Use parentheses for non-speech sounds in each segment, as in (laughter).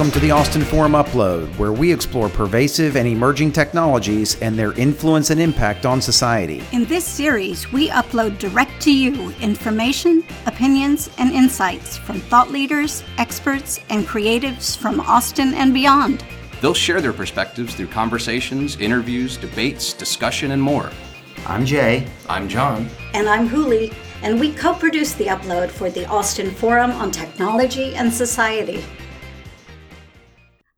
Welcome to the Austin Forum Upload, where we explore pervasive and emerging technologies and their influence and impact on society. In this series, we upload direct to you information, opinions, and insights from thought leaders, experts, and creatives from Austin and beyond. They'll share their perspectives through conversations, interviews, debates, discussion, and more. I'm Jay. I'm John. And I'm Houli, and we co produce the upload for the Austin Forum on Technology and Society.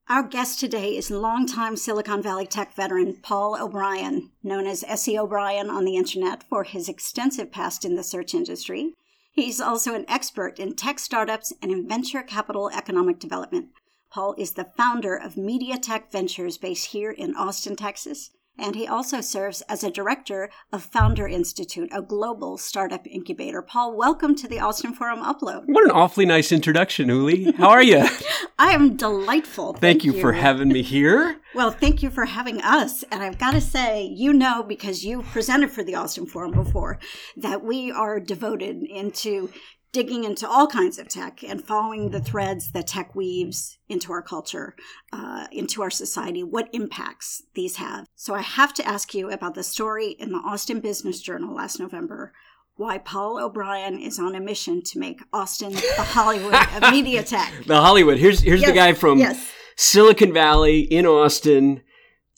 Our guest today is longtime Silicon Valley tech veteran Paul O'Brien, known as S.E. O'Brien on the internet for his extensive past in the search industry. He's also an expert in tech startups and in venture capital economic development. Paul is the founder of MediaTech Ventures based here in Austin, Texas, and he also serves as a director of Founder Institute, a global startup incubator. Paul, welcome to the Austin Forum Upload. What an awfully nice introduction, Houli. How are you? (laughs) I am delightful. Thank, thank you, you for having me here. Well, thank you for having us. And I've got to say, you know, because you presented for the Austin Forum before, that we are devoted into digging into all kinds of tech and following the threads that tech weaves into our culture, uh, into our society, what impacts these have. So I have to ask you about the story in the Austin Business Journal last November. Why Paul O'Brien is on a mission to make Austin the Hollywood of (laughs) media tech. The Hollywood. Here's here's Yes, the guy from yes. Silicon Valley in Austin,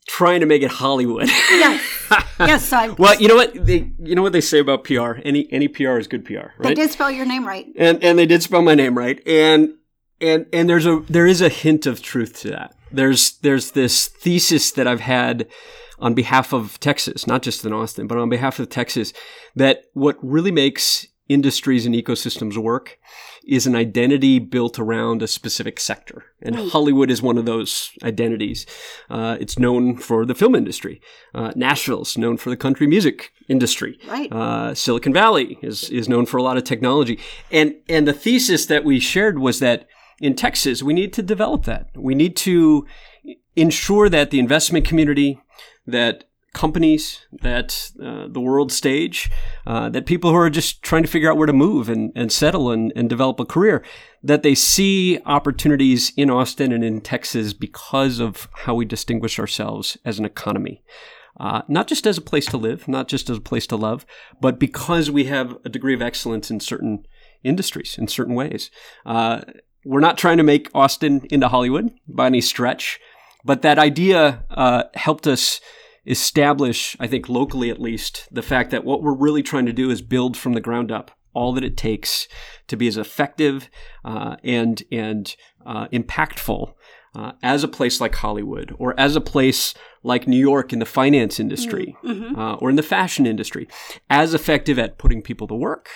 trying to make it Hollywood. Yes, (laughs) yes. So I, well, you know what they you know what they say about PR. Any any PR is good PR, right? they did spell your name right. and and they did spell my name right and and and there's a there is a hint of truth to that there's there's this thesis that i've had on behalf of texas not just in austin but on behalf of texas that what really makes industries and ecosystems work is an identity built around a specific sector. And Hollywood is one of those identities. Uh, it's known for the film industry. Uh, Nashville's known for the country music industry. Right. Uh, Silicon Valley is, is known for a lot of technology. And, and the thesis that we shared was that in Texas, we need to develop that. We need to ensure that the investment community, that companies, that uh, the world stage, uh, that people who are just trying to figure out where to move and, and settle and, and develop a career, that they see opportunities in Austin and in Texas because of how we distinguish ourselves as an economy. Uh, not just as a place to live, not just as a place to love, but because we have a degree of excellence in certain industries, in certain ways. Uh, we're not trying to make Austin into Hollywood by any stretch, but that idea uh, helped us establish, I think locally at least, the fact that what we're really trying to do is build from the ground up all that it takes to be as effective uh, and and uh, impactful uh, as a place like Hollywood or as a place like New York in the finance industry uh, or in the fashion industry, as effective at putting people to work,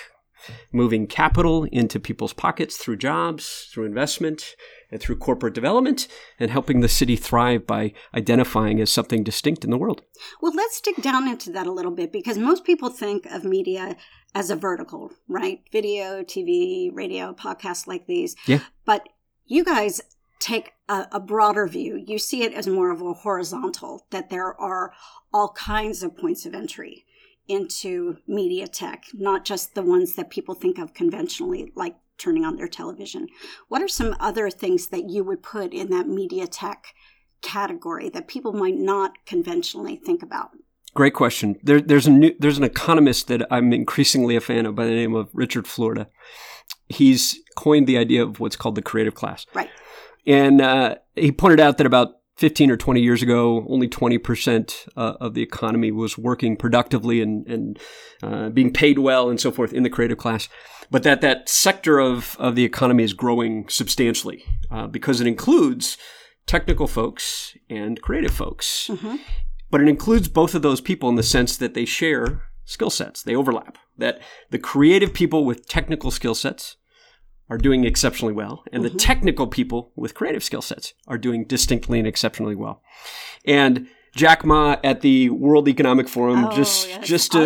moving capital into people's pockets through jobs, through investment, and through corporate development, and helping the city thrive by identifying as something distinct in the world. Well, let's dig down into that a little bit because most people think of media as a vertical, right? Video, TV, radio, podcasts like these. Yeah. But you guys take a, a broader view. You see it as more of a horizontal, that there are all kinds of points of entry into media tech, not just the ones that people think of conventionally, like turning on their television. What are some other things that you would put in that media tech category that people might not conventionally think about? Great question. There, there's a new, there's an economist that I'm increasingly a fan of by the name of Richard Florida. He's coined the idea of what's called the creative class. Right. And uh, he pointed out that about 15 or 20 years ago, only 20% uh, of the economy was working productively and, and uh, being paid well and so forth in the creative class. But that that sector of, of the economy is growing substantially uh, because it includes technical folks and creative folks. But it includes both of those people in the sense that they share skill sets, they overlap. That the creative people with technical skill sets are doing exceptionally well, and the technical people with creative skill sets are doing distinctly and exceptionally well. And Jack Ma at the World Economic Forum Oh, just yes. just a.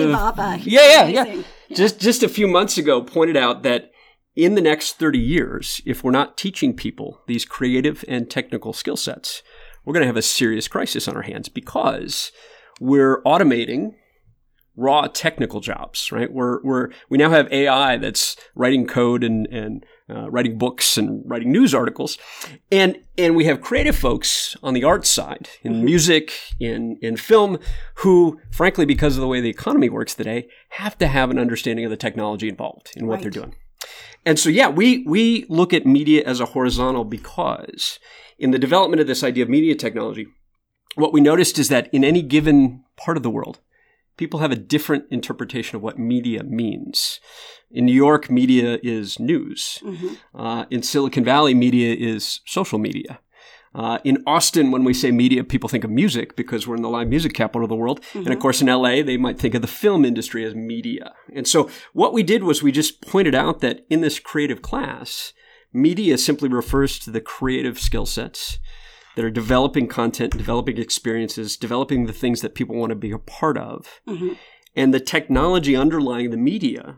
Yeah yeah yeah just just a few months ago pointed out that in the next 30 years if we're not teaching people these creative and technical skill sets we're going to have a serious crisis on our hands because we're automating raw technical jobs, right? We're, we're, we now have AI that's writing code and, and uh, writing books and writing news articles, and and we have creative folks on the art side in music, in in film, who, frankly, because of the way the economy works today, have to have an understanding of the technology involved in what Right. they're doing. And so, yeah, we we look at media as a horizontal because in the development of this idea of media technology, what we noticed is that in any given part of the world, people have a different interpretation of what media means. In New York, media is news. Uh, in Silicon Valley, media is social media. Uh, in Austin, when we say media, people think of music because we're in the live music capital of the world. And of course, in LA, they might think of the film industry as media. And so, what we did was we just pointed out that in this creative class, media simply refers to the creative skill sets that are developing content, developing experiences, developing the things that people want to be a part of. Mm-hmm. And the technology underlying the media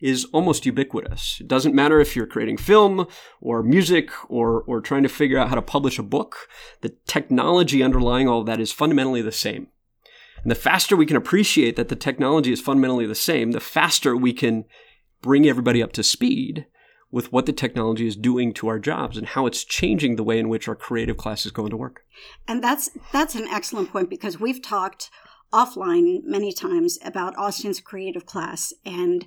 is almost ubiquitous. It doesn't matter if you're creating film or music or, or trying to figure out how to publish a book, the technology underlying all of that is fundamentally the same. And the faster we can appreciate that the technology is fundamentally the same, the faster we can bring everybody up to speed with what the technology is doing to our jobs and how it's changing the way in which our creative class is going to work. And that's that's an excellent point because we've talked offline many times about Austin's creative class and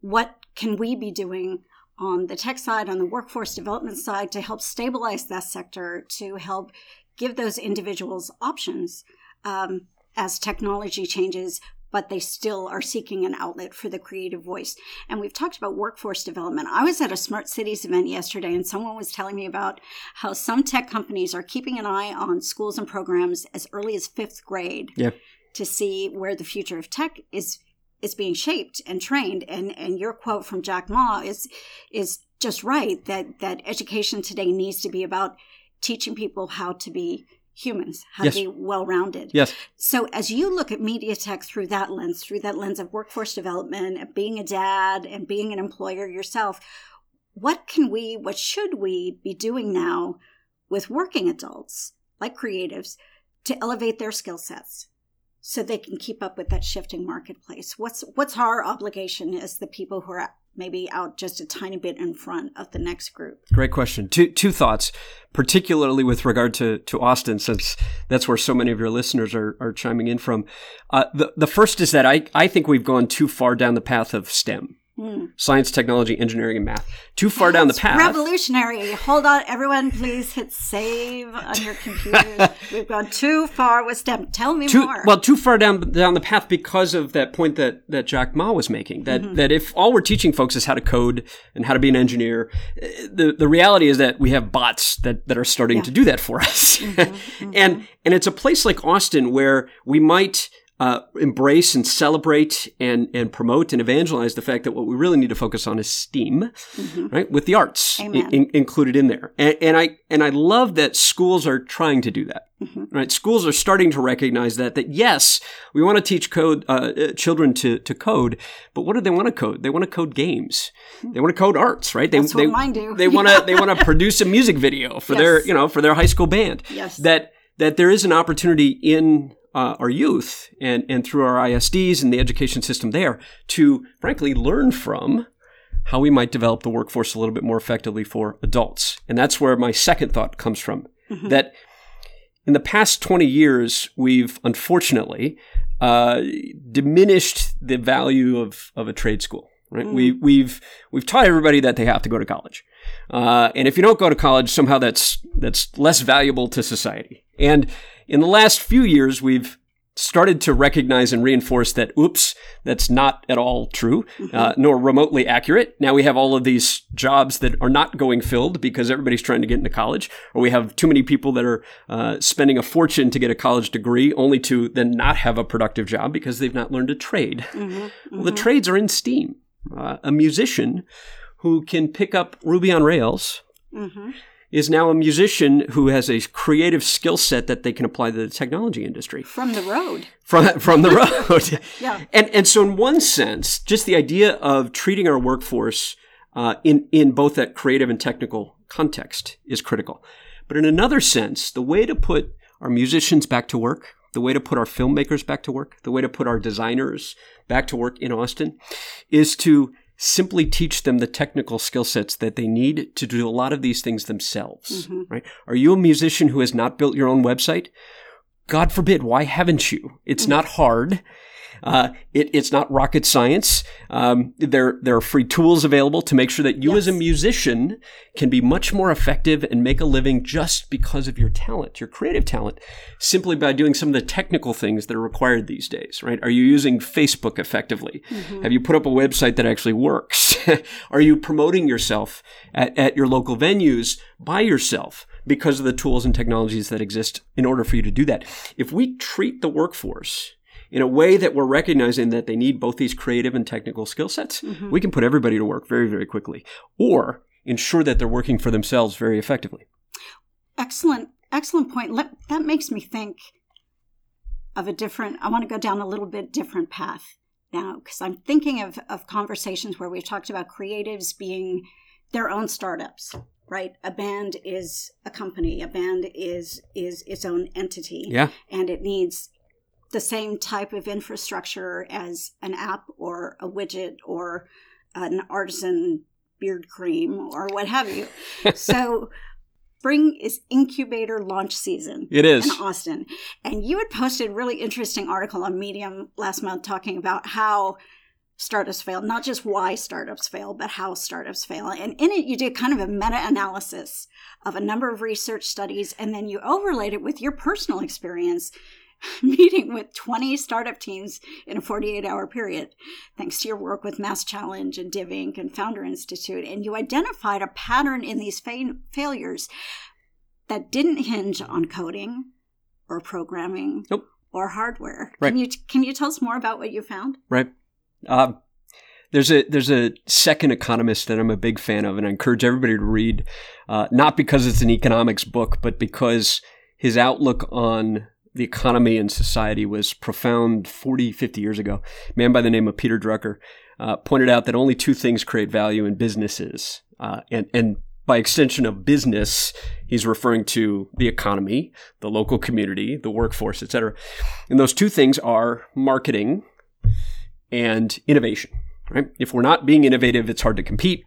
what can we be doing on the tech side, on the workforce development side to help stabilize that sector, to help give those individuals options um, as technology changes, but they still are seeking an outlet for the creative voice. And we've talked about workforce development. I was at a Smart Cities event yesterday, and someone was telling me about how some tech companies are keeping an eye on schools and programs as early as fifth grade Yeah. to see where the future of tech is is being shaped and trained. And and your quote from Jack Ma is is just right that that education today needs to be about teaching people how to be humans, how Yes. to be well rounded. Yes. So as you look at media tech through that lens, through that lens of workforce development and being a dad and being an employer yourself, what can we, what should we be doing now with working adults like creatives to elevate their skill sets so they can keep up with that shifting marketplace? What's what's our obligation as the people who are maybe out just a tiny bit in front of the next group? Great question. Two two thoughts, particularly with regard to to Austin, since that's where so many of your listeners are are chiming in from. Uh, the the first is that I I think we've gone too far down the path of STEM, science, technology, engineering, and math. Too far down the path. Revolutionary. Hold on, everyone, please hit save on your computers. (laughs) We've gone too far with STEM. Tell me too more. well too far down down the path because of that point that that Jack Ma was making that Mm-hmm. that if all we're teaching folks is how to code and how to be an engineer the the reality is that we have bots that that are starting to do that for us Mm-hmm, (laughs) and and it's a place like Austin where we might uh, embrace and celebrate and and promote and evangelize the fact that what we really need to focus on is STEAM, right? With the arts Mm-hmm. In- included in there, and, and I and I love that schools are trying to do that. Mm-hmm. Right, schools are starting to recognize that. That yes, we want to teach code uh, uh, children to to code, but what do they want to code? They want to code games. They want to code arts, right? They, That's what they, mine do. They want to they want to (laughs) produce a music video for their you know for their high school band. Yes. That that there is an opportunity in uh, our youth and and through our ISDs and the education system there to frankly learn from how we might develop the workforce a little bit more effectively for adults. And that's where my second thought comes from. That in the past 20 years, we've unfortunately uh, diminished the value of, of a trade school. Right? We, we've we've taught everybody that they have to go to college, uh, and if you don't go to college, somehow that's that's less valuable to society. And in the last few years, we've started to recognize and reinforce that, oops, that's not at all true, uh, nor remotely accurate. Now we have all of these jobs that are not going filled because everybody's trying to get into college, or we have too many people that are uh, spending a fortune to get a college degree only to then not have a productive job because they've not learned a trade. Well, the trades are in STEAM. Uh, a musician who can pick up Ruby on Rails is now a musician who has a creative skill set that they can apply to the technology industry From the road. from from the (laughs) road. Yeah. And and so in one sense, just the idea of treating our workforce uh, in in both that creative and technical context is critical. But in another sense, the way to put our musicians back to work, the way to put our filmmakers back to work, the way to put our designers back to work in Austin, is to simply teach them the technical skill sets that they need to do a lot of these things themselves, mm-hmm. right? Are you a musician who has not built your own website? God forbid, why haven't you? It's mm-hmm. not hard. Uh, it, it's not rocket science. Um, there, there are free tools available to make sure that you as a musician can be much more effective and make a living just because of your talent, your creative talent, simply by doing some of the technical things that are required these days, right? Are you using Facebook effectively? Have you put up a website that actually works? (laughs) are you promoting yourself at, at your local venues by yourself? Because of the tools and technologies that exist in order for you to do that. If we treat the workforce in a way that we're recognizing that they need both these creative and technical skill sets, mm-hmm. we can put everybody to work very, very quickly or ensure that they're working for themselves very effectively. Excellent, excellent point. Let, that makes me think of a different, I want to go down a little bit different path now because I'm thinking of, of conversations where we've talked about creatives being their own startups. Right, a band is a company. A band is is its own entity, Yeah. and it needs the same type of infrastructure as an app or a widget or an artisan beard cream or what have you. (laughs) so spring is incubator launch season It is. in Austin. And you had posted a really interesting article on Medium last month talking about how startups fail, not just why startups fail, but how startups fail. And in it, you did kind of a meta analysis of a number of research studies, and then you overlaid it with your personal experience (laughs) meeting with 20 startup teams in a 48 hour period, thanks to your work with MassChallenge and DivInc. and Founder Institute. And you identified a pattern in these fa- failures that didn't hinge on coding or programming Nope. or hardware. Right. Can you can you tell us more about what you found? right? Um, there's a there's a second economist that I'm a big fan of, and I encourage everybody to read. Uh, not because it's an economics book, but because his outlook on the economy and society was profound 40, 50 years ago. A man by the name of Peter Drucker uh, pointed out that only two things create value in businesses, uh, and and by extension of business, he's referring to the economy, the local community, the workforce, etc. And those two things are marketing and innovation, right? If we're not being innovative, it's hard to compete.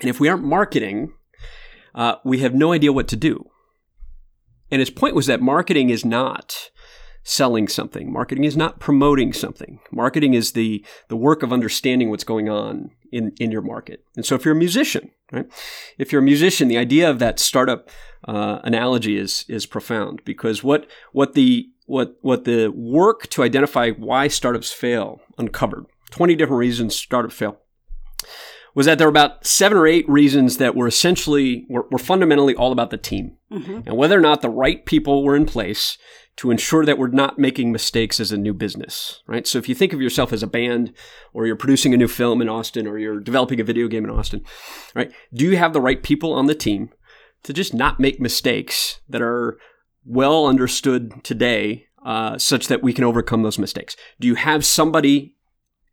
And if we aren't marketing, uh, we have no idea what to do. And his point was that marketing is not selling something. Marketing is not promoting something. Marketing is the, the work of understanding what's going on in, in your market. And so if you're a musician, right? If you're a musician, the idea of that startup uh, analogy is is profound because what what the what what the work to identify why startups fail uncovered 20 different reasons startups fail was that there were about seven or eight reasons that were essentially were, were fundamentally all about the team. And whether or not the right people were in place to ensure that we're not making mistakes as a new business right? So if you think of yourself as a band or you're producing a new film in austin or you're developing a video game in austin right? Do you have the right people on the team to just not make mistakes that are well understood today uh, such that we can overcome those mistakes? Do you have somebody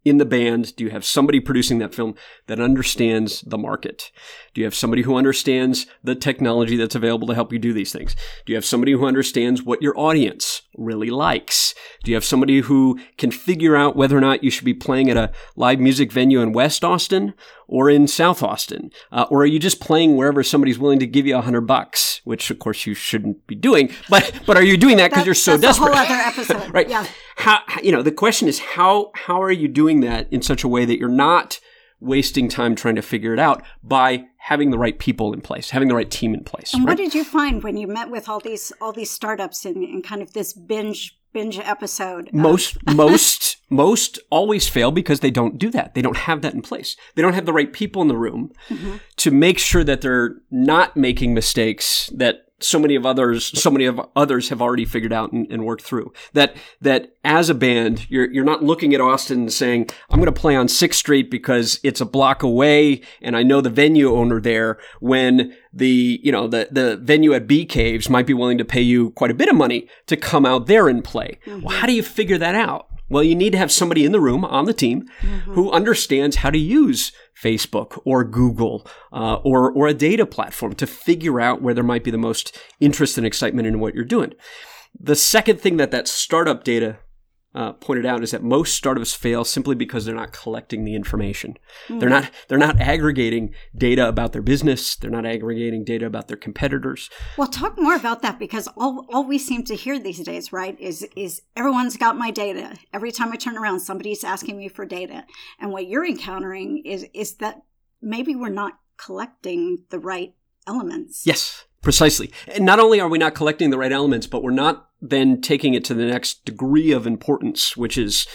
in the band? Do you have somebody producing that film that understands the market? Do you have somebody who understands the technology that's available to help you do these things? Do you have somebody who understands what your audience really likes? Do you have somebody who can figure out whether or not you should be playing at a live music venue in West Austin or in South Austin? Uh, or are you just playing wherever somebody's willing to give you a hundred bucks, which of course you shouldn't be doing, but, but are you doing that because you're so that's desperate? a whole other episode. (laughs) right. Yeah. How, you know, the question is how, how are you doing that in such a way that you're not wasting time trying to figure it out by having the right people in place, having the right team in place. And right? what did you find when you met with all these all these startups in, in kind of this binge binge episode? most most most always fail because they don't do that. They don't have that in place. They don't have the right people in the room mm-hmm. to make sure that they're not making mistakes that so many of others so many of others have already figured out and, and worked through. That that as a band you're you're not looking at Austin and saying I'm going to play on 6th Street because it's a block away and I know the venue owner there when the you know the the venue at Bee Caves might be willing to pay you quite a bit of money to come out there and play. Well, mm-hmm. how do you figure that out? Well, you need to have somebody in the room on the team who understands how to use Facebook or Google uh, or or a data platform to figure out where there might be the most interest and excitement in what you're doing. The second thing that that startup data uh, pointed out is that most startups fail simply because they're not collecting the information. They're not they're not aggregating data about their business. They're not aggregating data about their competitors. Well, talk more about that because all, all we seem to hear these days, right, is is everyone's got my data. Every time I turn around, somebody's asking me for data, and what you're encountering is is that maybe we're not collecting the right elements. Yes, precisely. And not only are we not collecting the right elements, but we're not then taking it to the next degree of importance, which is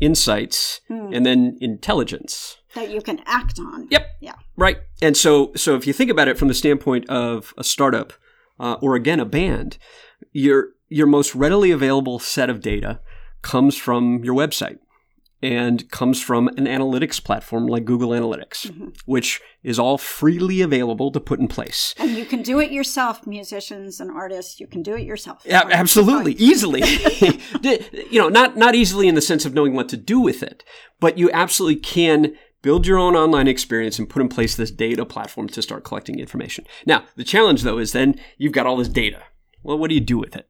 insights and then intelligence. That you can act on. Yep. Yeah. Right. And so, so if you think about it from the standpoint of a startup, uh, or again a band, your your most readily available set of data comes from your website and comes from an analytics platform like Google Analytics, mm-hmm. which is all freely available to put in place. And you can do it yourself, musicians and artists. You can do it yourself. Yeah, absolutely, easily. (laughs) (laughs) you know, not not easily in the sense of knowing what to do with it, but you absolutely can build your own online experience and put in place this data platform to start collecting information. Now, the challenge though is then you've got all this data. Well, what do you do with it?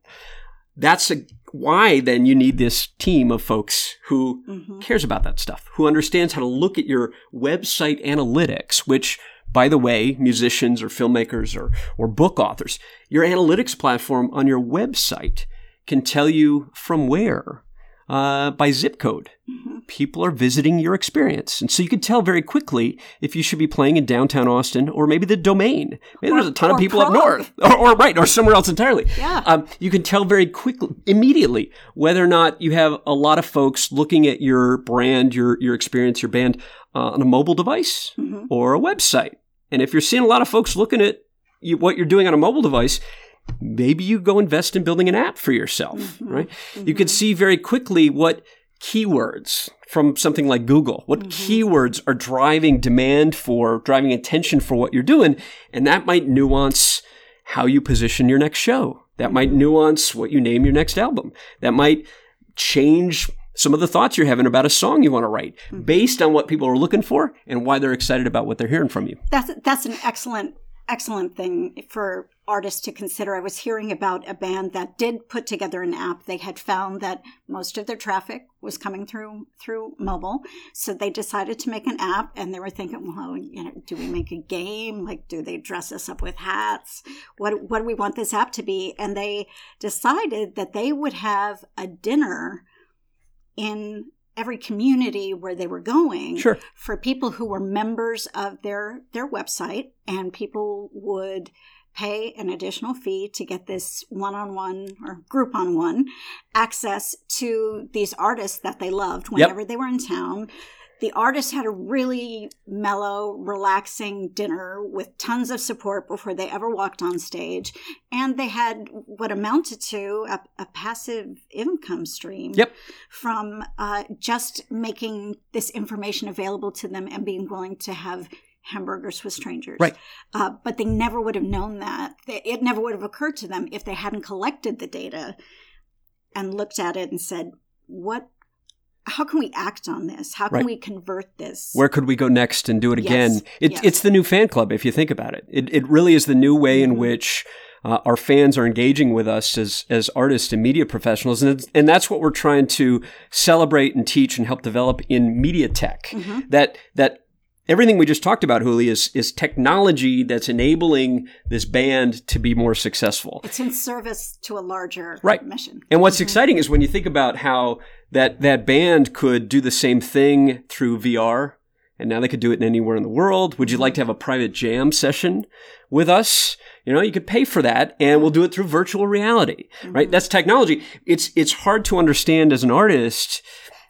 That's a, why then you need this team of folks who mm-hmm. cares about that stuff, who understands how to look at your website analytics, which by the way, musicians or filmmakers or, or book authors, your analytics platform on your website can tell you from where, uh, by zip code, people are visiting your experience. And so you can tell very quickly if you should be playing in downtown Austin or maybe the domain. Maybe there's a ton of or people up north (laughs) or, or right, or somewhere else entirely. Yeah. Um, you can tell very quickly, immediately, whether or not you have a lot of folks looking at your brand, your your experience, your band uh, on a mobile device or a website. And if you're seeing a lot of folks looking at you, what you're doing on a mobile device, maybe you go invest in building an app for yourself, mm-hmm. right? You can mm-hmm. see very quickly what keywords from something like Google, what mm-hmm. keywords are driving demand for, driving attention for what you're doing, and that might nuance how you position your next show. That might nuance what you name your next album. That might change some of the thoughts you're having about a song you want to write based on what people are looking for and why they're excited about what they're hearing from you. That's that's an excellent excellent thing for artists to consider. I was hearing about a band that did put together an app. They had found that most of their traffic was coming through through mobile, so they decided to make an app. And they were thinking, well, you know, do we make a game? Like, do they dress us up with hats? What what do we want this app to be? And they decided that they would have a dinner in every community where they were going Sure. for people who were members of their their website and people would pay an additional fee to get this one-on-one or group-on-one access to these artists that they loved whenever they were in town the artists had a really mellow, relaxing dinner with tons of support before they ever walked on stage. And they had what amounted to a, a passive income stream Yep. from uh, just making this information available to them and being willing to have hamburgers with strangers. Right. Uh, but they never would have known that. They- It never would have occurred to them if they hadn't collected the data and looked at it and said, what how can we act on this? How can Right. we convert this? Where could we go next and do it Yes, again? It, yes. It's the new fan club, if you think about it. It, it really is the new way Mm-hmm. in which uh, our fans are engaging with us as, as artists and media professionals. And, it's, and that's what we're trying to celebrate and teach and help develop in media tech. Mm-hmm. That, that everything we just talked about, Houli, is, is technology that's enabling this band to be more successful. it's in service to a larger Right. mission. And what's mm-hmm. exciting is when you think about how that that band could do the same thing through VR, and now they could do it anywhere in the world. Would you like to have a private jam session with us? You know, you could pay for that, and we'll do it through virtual reality. Right? Mm-hmm. That's technology. It's it's hard to understand as an artist.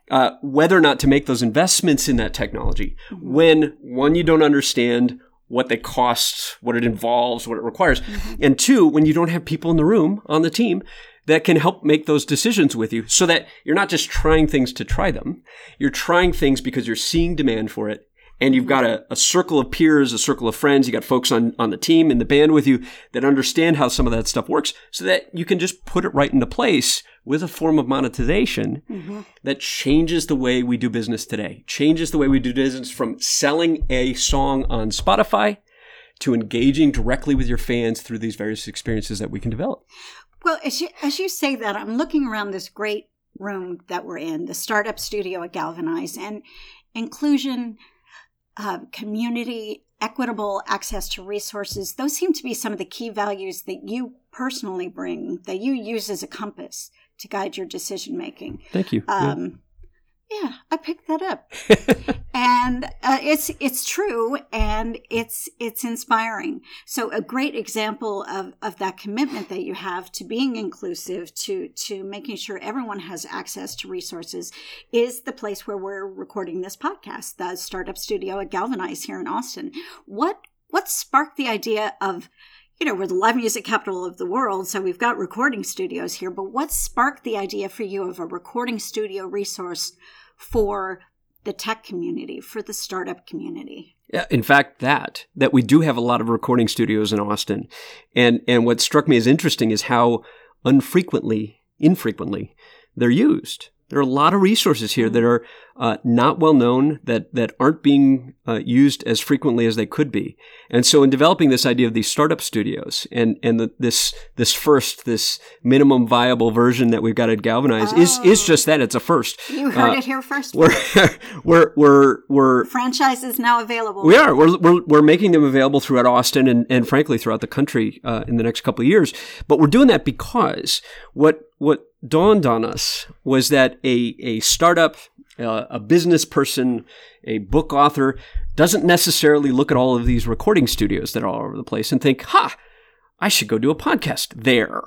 Uh, whether or not to make those investments in that technology when one you don't understand what they cost, what it involves, what it requires, and two when you don't have people in the room on the team that can help make those decisions with you so that you're not just trying things to try them. You're trying things because you're seeing demand for it. And you've got a, a circle of peers, a circle of friends. You got folks on, on the team and the band with you that understand how some of that stuff works so that you can just put it right into place with a form of monetization mm-hmm. that changes the way we do business today, changes the way we do business from selling a song on Spotify to engaging directly with your fans through these various experiences that we can develop. Well, as you, as you say that, I'm looking around this great room that we're in, the startup studio at Galvanize, and inclusion, uh, community, equitable access to resources, those seem to be some of the key values that you personally bring, that you use as a compass to guide your decision making. Thank you. Um, yeah, I picked that up, (laughs) and uh, it's it's true, and it's it's inspiring. So a great example of of that commitment that you have to being inclusive, to to making sure everyone has access to resources, is the place where we're recording this podcast, the Startup Studio at Galvanize here in Austin. What what sparked the idea of you know, we're the live music capital of the world, so we've got recording studios here. But what sparked the idea for you of a recording studio resource for the tech community, for the startup community? Yeah, in fact, that that we do have a lot of recording studios in Austin, and and what struck me as interesting is how unfrequently, infrequently, they're used. There are a lot of resources here that are uh, not well known, that that aren't being uh, used as frequently as they could be. And so, in developing this idea of these startup studios and and the, this this first this minimum viable version that we've got at Galvanize oh. is is just that. It's a first. You heard uh, it here first. We're (laughs) we're we're we're franchises now available. We are. We're we're, we're making them available throughout Austin and and frankly throughout the country uh, in the next couple of years. But we're doing that because what what dawned on us was that a, a startup, uh, a business person, a book author doesn't necessarily look at all of these recording studios that are all over the place and think, ha, I should go do a podcast there.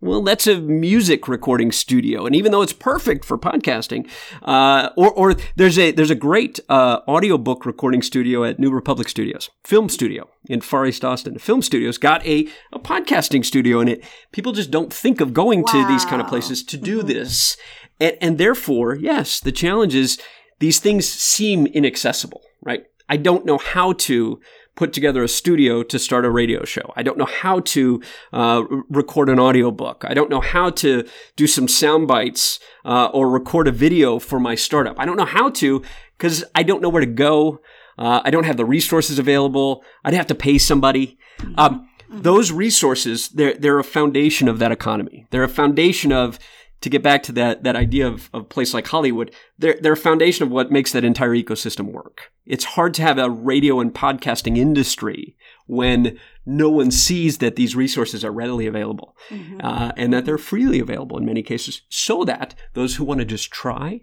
Well, that's a music recording studio, and even though it's perfect for podcasting, uh, or, or there's a there's a great uh, audiobook recording studio at New Republic Studios, film studio in Far East Austin. The film studio's got a, a podcasting studio in it. People just don't think of going wow. to these kind of places to do mm-hmm. this, and, and therefore, yes, the challenge is these things seem inaccessible, right? I don't know how to put together a studio to start a radio show. I don't know how to uh, record an audiobook. I don't know how to do some sound bites uh, or record a video for my startup. I don't know how to because I don't know where to go. Uh, I don't have the resources available. I'd have to pay somebody. Um, those resources, they're, they're a foundation of that economy. They're a foundation of to get back to that that idea of, of a place like Hollywood, they're they're a foundation of what makes that entire ecosystem work. It's hard to have a radio and podcasting industry when no one sees that these resources are readily available mm-hmm. uh, and that they're freely available in many cases, so that those who want to just try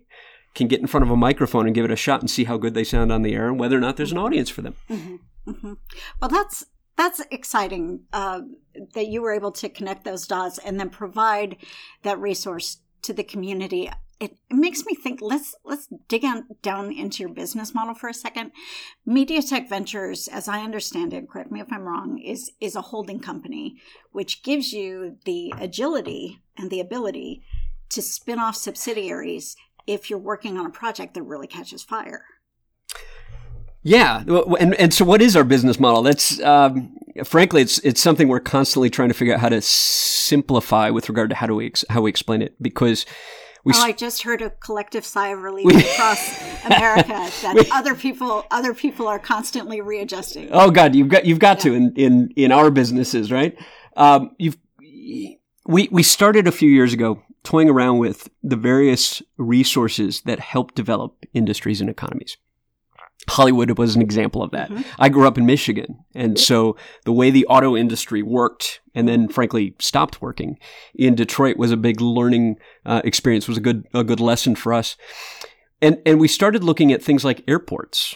can get in front of a microphone and give it a shot and see how good they sound on the air and whether or not there's an audience for them. Mm-hmm. Mm-hmm. Well, that's that's exciting uh, that you were able to connect those dots and then provide that resource to the community. It, makes me think. Let's let's dig on, down into your business model for a second. MediaTech Ventures, as I understand it, correct me if I'm wrong, is is a holding company which gives you the agility and the ability to spin off subsidiaries if you're working on a project that really catches fire. Yeah, and and so what is our business model? That's um, frankly, it's it's something we're constantly trying to figure out how to simplify with regard to how do we ex- how we explain it because. We oh, I just heard a collective sigh of relief we, (laughs) across America that we, other people other people are constantly readjusting. Oh God, you've got you've got yeah. to in, in in our businesses, right? Um, you've we we started a few years ago toying around with the various resources that help develop industries and economies. Hollywood was an example of that. Mm-hmm. I grew up in Michigan. And so the way the auto industry worked and then frankly stopped working in Detroit was a big learning uh, experience, was a good, a good lesson for us. And, and we started looking at things like airports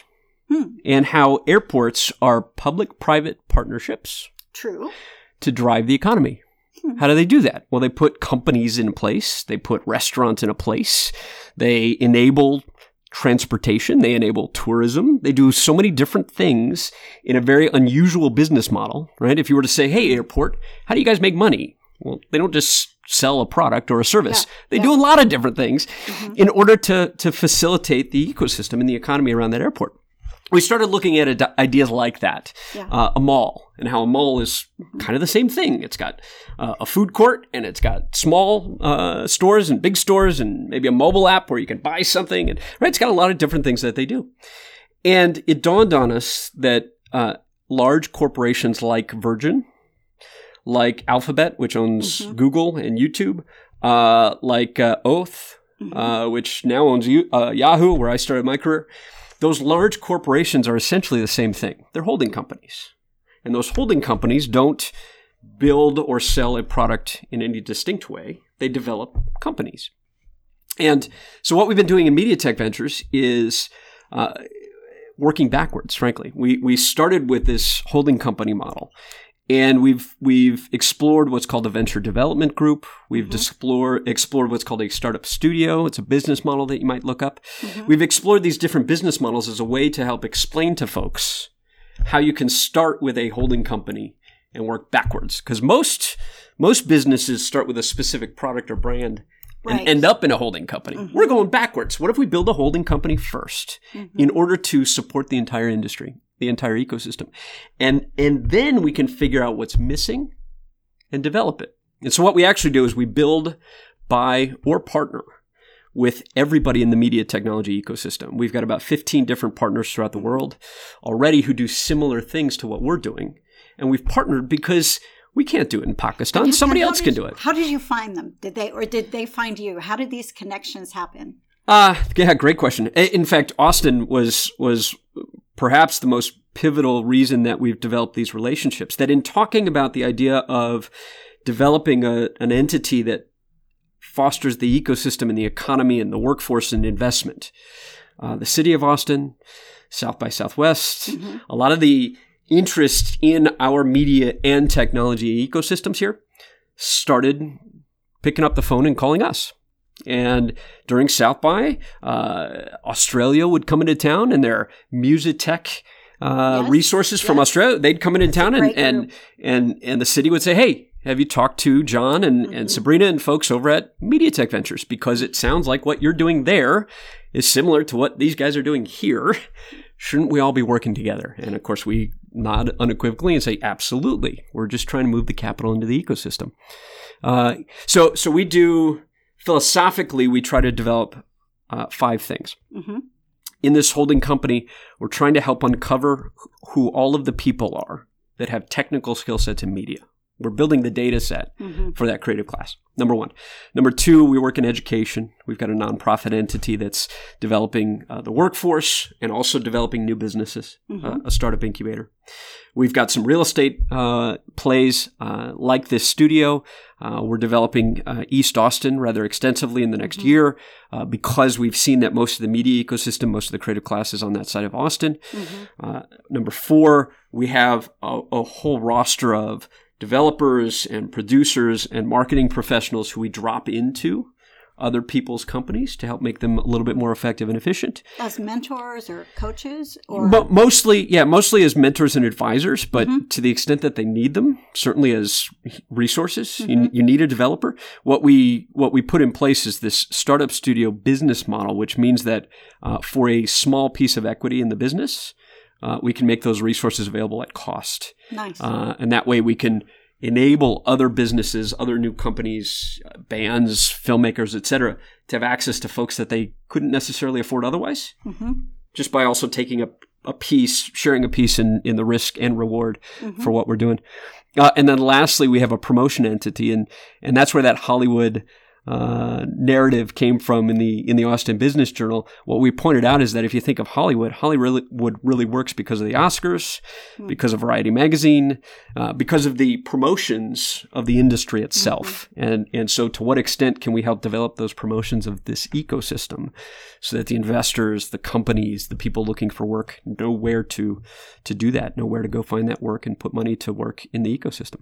hmm. and how airports are public private partnerships. True. To drive the economy. Hmm. How do they do that? Well, they put companies in place. They put restaurants in a place. They enable transportation, they enable tourism, they do so many different things in a very unusual business model, right? If you were to say, hey, airport, how do you guys make money? Well, they don't just sell a product or a service. Yeah, they yeah. do a lot of different things mm-hmm. in order to, to facilitate the ecosystem and the economy around that airport we started looking at ad- ideas like that. Yeah. Uh, a mall and how a mall is kind of the same thing. It's got uh, a food court and it's got small uh, stores and big stores and maybe a mobile app where you can buy something. And right, it's got a lot of different things that they do. And it dawned on us that uh, large corporations like Virgin, like Alphabet, which owns mm-hmm. Google and YouTube, uh, like uh, Oath, uh, which now owns uh, Yahoo, where I started my career. Those large corporations are essentially the same thing. They're holding companies. And those holding companies don't build or sell a product in any distinct way. They develop companies. And so what we've been doing in MediaTech Ventures is uh, working backwards, frankly. We, we started with this holding company model. And we've we've explored what's called a venture development group. We've mm-hmm. explored explored what's called a startup studio. It's a business model that you might look up. Mm-hmm. We've explored these different business models as a way to help explain to folks how you can start with a holding company and work backwards. Because most most businesses start with a specific product or brand and end up in a holding company. Mm-hmm. We're going backwards. What if we build a holding company 1st mm-hmm. in order to support the entire industry, the entire ecosystem? And and then we can figure out what's missing and develop it. And so what we actually do is we build, buy, or partner with everybody in the media technology ecosystem. We've got about 15 different partners throughout the world already who do similar things to what we're doing. And we've partnered because we can't do it in Pakistan. Somebody else can do it. How did you find them? Did they or did they find you? How did these connections happen? Uh, yeah, great question. In fact, Austin was was perhaps the most pivotal reason that we've developed these relationships. That in talking about the idea of developing a, an entity that fosters the ecosystem and the economy and the workforce and investment, uh, the city of Austin, South by Southwest, mm-hmm. a lot of the interest in our media and technology ecosystems here started picking up the phone and calling us. And during South by, uh, Australia would come into town and their Musitech uh, yes. resources yes. from Australia, they'd come into town and, and, and, and the city would say, Hey, have you talked to John and, mm-hmm. and Sabrina and folks over at MediaTech Ventures? Because it sounds like what you're doing there is similar to what these guys are doing here. Shouldn't we all be working together? And of course, we nod unequivocally and say, absolutely. We're just trying to move the capital into the ecosystem. Uh, so, so we do philosophically, we try to develop uh, five things. Mm-hmm. In this holding company, we're trying to help uncover who all of the people are that have technical skill sets in media. We're building the data set mm-hmm. for that creative class. Number one. Number two, we work in education. We've got a nonprofit entity that's developing uh, the workforce and also developing new businesses, mm-hmm. uh, a startup incubator. We've got some real estate uh, plays uh, like this studio. Uh, we're developing uh, East Austin rather extensively in the next mm-hmm. year because we've seen that most of the media ecosystem, most of the creative class is on that side of Austin. Mm-hmm. number four, we have a, a whole roster of developers and producers and marketing professionals who we drop into other people's companies to help make them a little bit more effective and efficient. As mentors or coaches or but mostly yeah, mostly as mentors and advisors, but mm-hmm. to the extent that they need them, certainly as resources. Mm-hmm. You, you, need a developer. What we what we put in place is this startup studio business model, which means that uh, for a small piece of equity in the business, uh, we can make those resources available at cost. Nice. Uh, and that way we can enable other businesses, other new companies, bands, filmmakers, etc., to have access to folks that they couldn't necessarily afford otherwise. Mm-hmm. Just by also taking a, a piece, sharing a piece in, in the risk and reward mm-hmm. for what we're doing. Uh, and then lastly, we have a promotion entity, and and that's where that Hollywood uh, narrative came from in the in the Austin Business Journal. What we pointed out is that if you think of Hollywood, Hollywood really works because of the Oscars, mm-hmm. because of Variety magazine, uh, because of the promotions of the industry itself, mm-hmm. and and so to what extent can we help develop those promotions of this ecosystem, so that the investors, the companies, the people looking for work know where to to do that, know where to go find that work and put money to work in the ecosystem.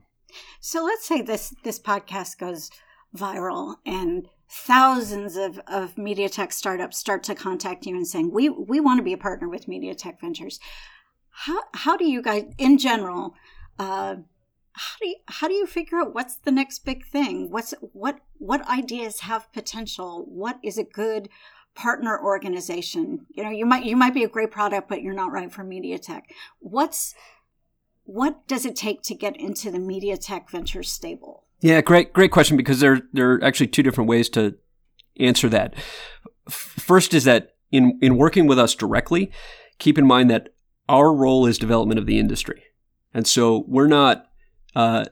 So let's say this this podcast goes viral and thousands of, of media tech startups start to contact you and saying we we want to be a partner with media tech Ventures. How how do you guys in general uh, how do you, how do you figure out what's the next big thing? What's what what ideas have potential? What is a good partner organization? You know you might you might be a great product but you're not right for media tech what's what does it take to get into the media tech Ventures stable yeah, great, great question because there, there are actually two different ways to answer that. First is that in, in working with us directly, keep in mind that our role is development of the industry. And so we're not uh,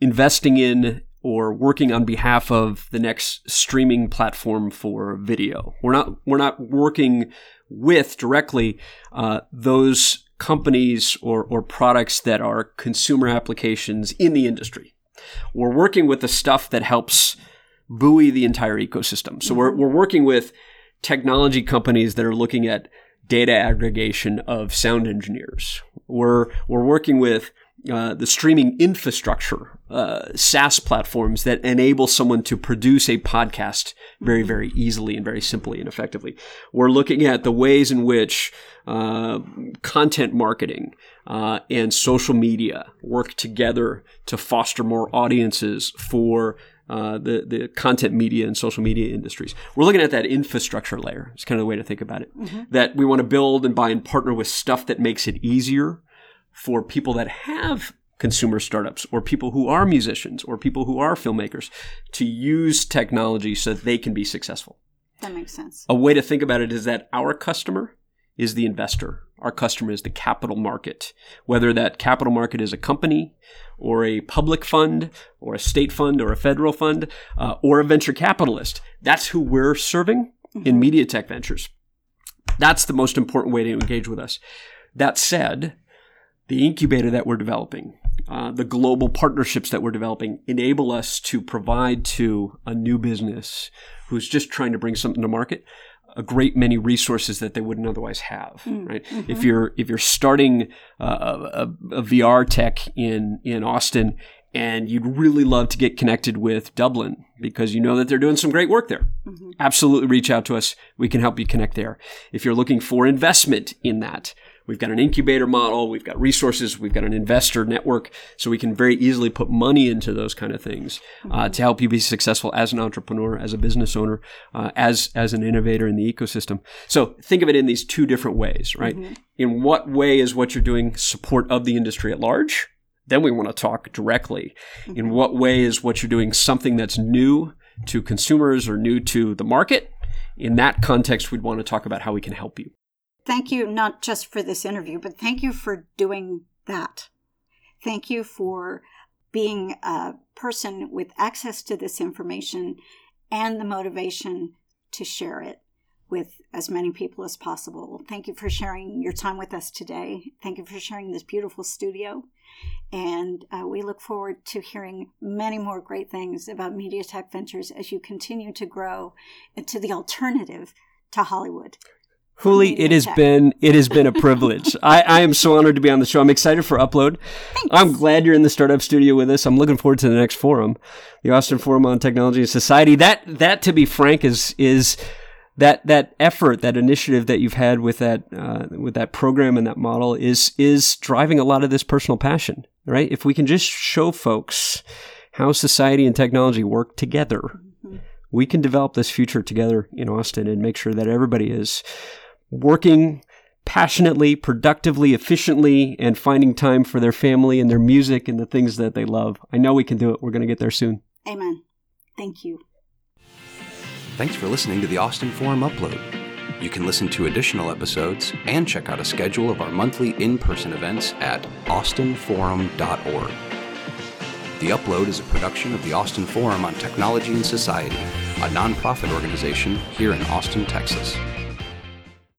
investing in or working on behalf of the next streaming platform for video. We're not we're not working with directly uh, those companies or, or products that are consumer applications in the industry. We're working with the stuff that helps buoy the entire ecosystem. So we're, we're working with technology companies that are looking at data aggregation of sound engineers. We're, we're working with uh, the streaming infrastructure, uh, SaaS platforms that enable someone to produce a podcast very, very easily and very simply and effectively. We're looking at the ways in which uh, content marketing uh, and social media work together to foster more audiences for uh, the the content media and social media industries. We're looking at that infrastructure layer. It's kind of the way to think about it. Mm-hmm. That we want to build and buy and partner with stuff that makes it easier for people that have consumer startups or people who are musicians or people who are filmmakers to use technology so that they can be successful. That makes sense. A way to think about it is that our customer is the investor. Our customer is the capital market. Whether that capital market is a company or a public fund or a state fund or a federal fund uh, or a venture capitalist, that's who we're serving mm-hmm. in MediaTech Ventures. That's the most important way to engage with us. That said, the incubator that we're developing, uh, the global partnerships that we're developing enable us to provide to a new business who's just trying to bring something to market a great many resources that they wouldn't otherwise have mm, right? Mm-hmm. if you're if you're starting uh, a, a, VR tech in in Austin and you'd really love to get connected with Dublin because you know that they're doing some great work there. Mm-hmm. absolutely reach out to us. We can help you connect there. If you're looking for investment in that We've got an incubator model, we've got resources, we've got an investor network, so we can very easily put money into those kind of things uh, to help you be successful as an entrepreneur, as a business owner, uh, as as an innovator in the ecosystem. So think of it in these two different ways, right? Mm-hmm. In what way is what you're doing support of the industry at large? Then we want to talk directly. Mm-hmm. In what way is what you're doing something that's new to consumers or new to the market? In that context, we'd want to talk about how we can help you thank you not just for this interview, but thank you for doing that. Thank you for being a person with access to this information and the motivation to share it with as many people as possible. Thank you for sharing your time with us today. Thank you for sharing this beautiful studio. And uh, we look forward to hearing many more great things about MediaTech Ventures as you continue to grow into the alternative to Hollywood. Houli, it has been it has been a (laughs) privilege. I, I am so honored to be on the show. I'm excited for upload. Thanks. I'm glad you're in the startup studio with us. I'm looking forward to the next forum, the Austin Forum on Technology and Society. That that to be frank is is that that effort, that initiative that you've had with that uh, with that program and that model is is driving a lot of this personal passion. Right? If we can just show folks how society and technology work together, mm-hmm. we can develop this future together in Austin and make sure that everybody is working passionately, productively, efficiently, and finding time for their family and their music and the things that they love. I know we can do it. We're going to get there soon. Amen. Thank you. Thanks for listening to the Austin Forum Upload. You can listen to additional episodes and check out a schedule of our monthly in person events at austinforum.org. The Upload is a production of the Austin Forum on Technology and Society, a nonprofit organization here in Austin, Texas.